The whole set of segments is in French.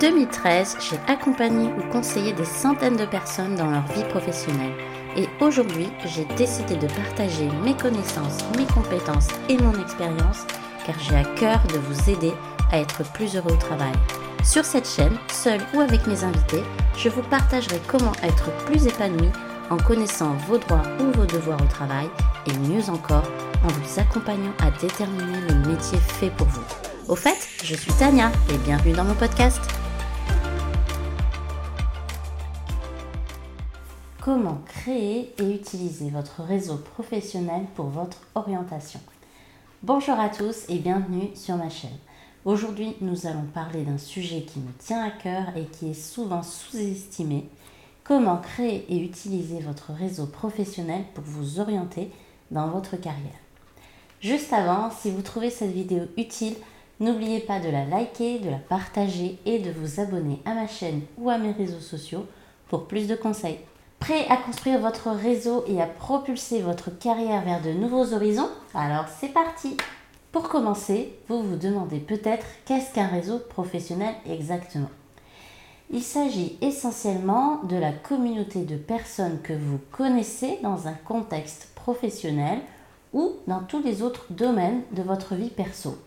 2013, j'ai accompagné ou conseillé des centaines de personnes dans leur vie professionnelle. Et aujourd'hui, j'ai décidé de partager mes connaissances, mes compétences et mon expérience car j'ai à cœur de vous aider à être plus heureux au travail. Sur cette chaîne, seul ou avec mes invités, je vous partagerai comment être plus épanoui en connaissant vos droits ou vos devoirs au travail et mieux encore en vous accompagnant à déterminer le métier fait pour vous. Au fait, je suis Tania et bienvenue dans mon podcast. Comment créer et utiliser votre réseau professionnel pour votre orientation Bonjour à tous et bienvenue sur ma chaîne. Aujourd'hui, nous allons parler d'un sujet qui me tient à cœur et qui est souvent sous-estimé. Comment créer et utiliser votre réseau professionnel pour vous orienter dans votre carrière. Juste avant, si vous trouvez cette vidéo utile, n'oubliez pas de la liker, de la partager et de vous abonner à ma chaîne ou à mes réseaux sociaux pour plus de conseils. Prêt à construire votre réseau et à propulser votre carrière vers de nouveaux horizons Alors c'est parti Pour commencer, vous vous demandez peut-être qu'est-ce qu'un réseau professionnel exactement Il s'agit essentiellement de la communauté de personnes que vous connaissez dans un contexte professionnel ou dans tous les autres domaines de votre vie perso.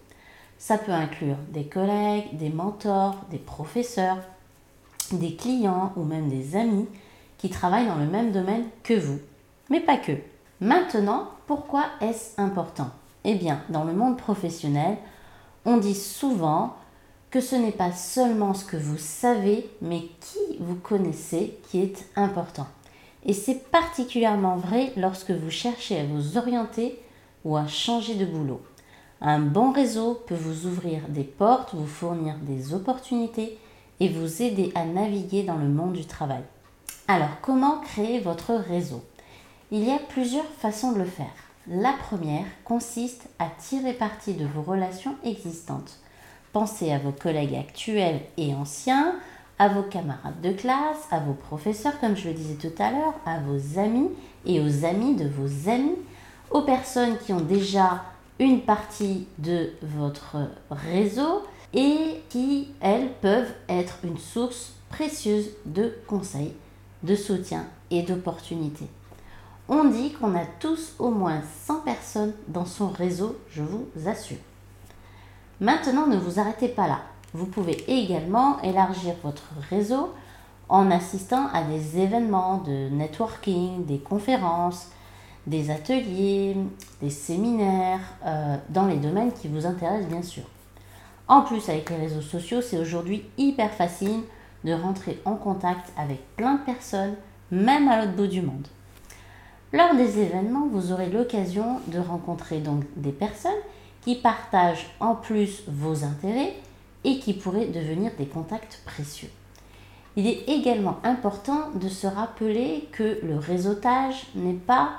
Ça peut inclure des collègues, des mentors, des professeurs, des clients ou même des amis qui travaillent dans le même domaine que vous. Mais pas que. Maintenant, pourquoi est-ce important? Eh bien, dans le monde professionnel, on dit souvent que ce n'est pas seulement ce que vous savez, mais qui vous connaissez qui est important. Et c'est particulièrement vrai lorsque vous cherchez à vous orienter ou à changer de boulot. Un bon réseau peut vous ouvrir des portes, vous fournir des opportunités et vous aider à naviguer dans le monde du travail. Alors, comment créer votre réseau? Il y a plusieurs façons de le faire. La première consiste à tirer parti de vos relations existantes. Pensez à vos collègues actuels et anciens, à vos camarades de classe, à vos professeurs, comme je le disais tout à l'heure, à vos amis et aux amis de vos amis, aux personnes qui ont déjà une partie de votre réseau et qui, elles, peuvent être une source précieuse de conseils, de soutien et d'opportunités. On dit qu'on a tous au moins 100 personnes dans son réseau, je vous assure. Maintenant, ne vous arrêtez pas là. Vous pouvez également élargir votre réseau en assistant à des événements de networking, des conférences, des ateliers, des séminaires, euh, dans les domaines qui vous intéressent bien sûr. En plus, avec les réseaux sociaux, c'est aujourd'hui hyper facile de rentrer en contact avec plein de personnes, même à l'autre bout du monde. Lors des événements, vous aurez l'occasion de rencontrer donc des personnes qui partagent en plus vos intérêts et qui pourraient devenir des contacts précieux. Il est également important de se rappeler que le réseautage n'est pas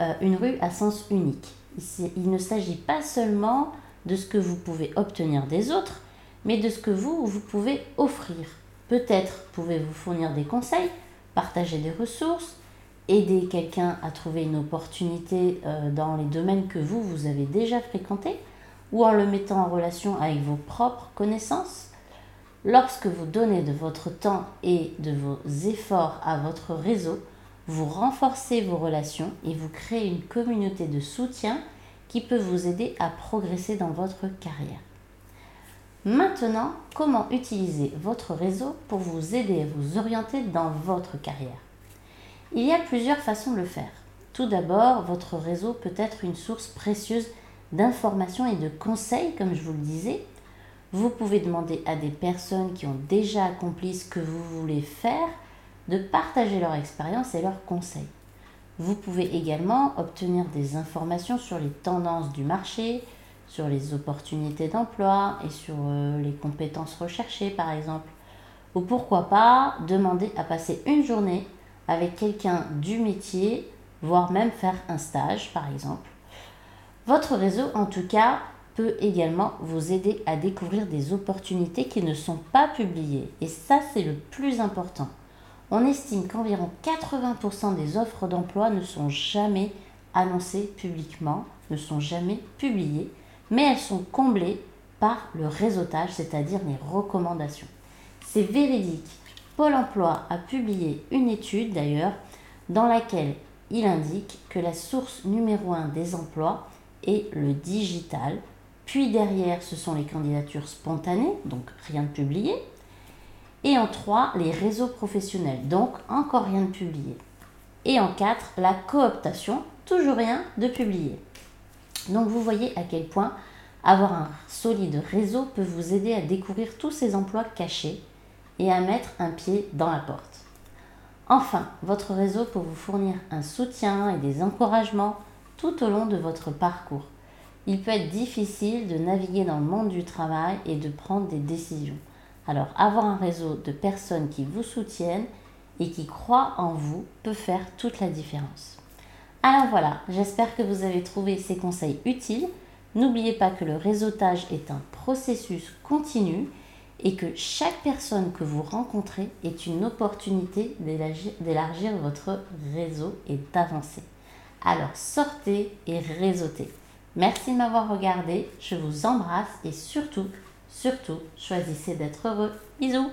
euh, une rue à sens unique. Il ne s'agit pas seulement de ce que vous pouvez obtenir des autres, mais de ce que vous, vous pouvez offrir. Peut-être pouvez-vous fournir des conseils, partager des ressources, aider quelqu'un à trouver une opportunité euh, dans les domaines que vous, vous avez déjà fréquentés, ou en le mettant en relation avec vos propres connaissances. Lorsque vous donnez de votre temps et de vos efforts à votre réseau, vous renforcez vos relations et vous créez une communauté de soutien qui peut vous aider à progresser dans votre carrière. Maintenant, comment utiliser votre réseau pour vous aider à vous orienter dans votre carrière? Il y a plusieurs façons de le faire. Tout d'abord, votre réseau peut être une source précieuse d'informations et de conseils, comme je vous le disais. Vous pouvez demander à des personnes qui ont déjà accompli ce que vous voulez faire de partager leur expérience et leurs conseils. Vous pouvez également obtenir des informations sur les tendances du marché, sur les opportunités d'emploi et sur euh, les compétences recherchées par exemple. Ou pourquoi pas demander à passer une journée avec quelqu'un du métier, voire même faire un stage par exemple. Votre réseau, en tout cas, peut également vous aider à découvrir des opportunités qui ne sont pas publiées. Et ça, c'est le plus important. On estime qu'environ 80% des offres d'emploi ne sont jamais annoncées publiquement, ne sont jamais publiées, mais elles sont comblées par le réseautage, c'est-à-dire les recommandations. C'est véridique. Pôle Emploi a publié une étude d'ailleurs dans laquelle il indique que la source numéro un des emplois est le digital, puis derrière ce sont les candidatures spontanées, donc rien de publié, et en trois les réseaux professionnels, donc encore rien de publié. Et en quatre la cooptation, toujours rien de publié. Donc vous voyez à quel point avoir un solide réseau peut vous aider à découvrir tous ces emplois cachés et à mettre un pied dans la porte. Enfin, votre réseau peut vous fournir un soutien et des encouragements tout au long de votre parcours. Il peut être difficile de naviguer dans le monde du travail et de prendre des décisions. Alors avoir un réseau de personnes qui vous soutiennent et qui croient en vous peut faire toute la différence. Alors voilà, j'espère que vous avez trouvé ces conseils utiles. N'oubliez pas que le réseautage est un processus continu et que chaque personne que vous rencontrez est une opportunité d'élargir votre réseau et d'avancer. Alors sortez et réseautez. Merci de m'avoir regardé, je vous embrasse et surtout, surtout, choisissez d'être heureux. Bisous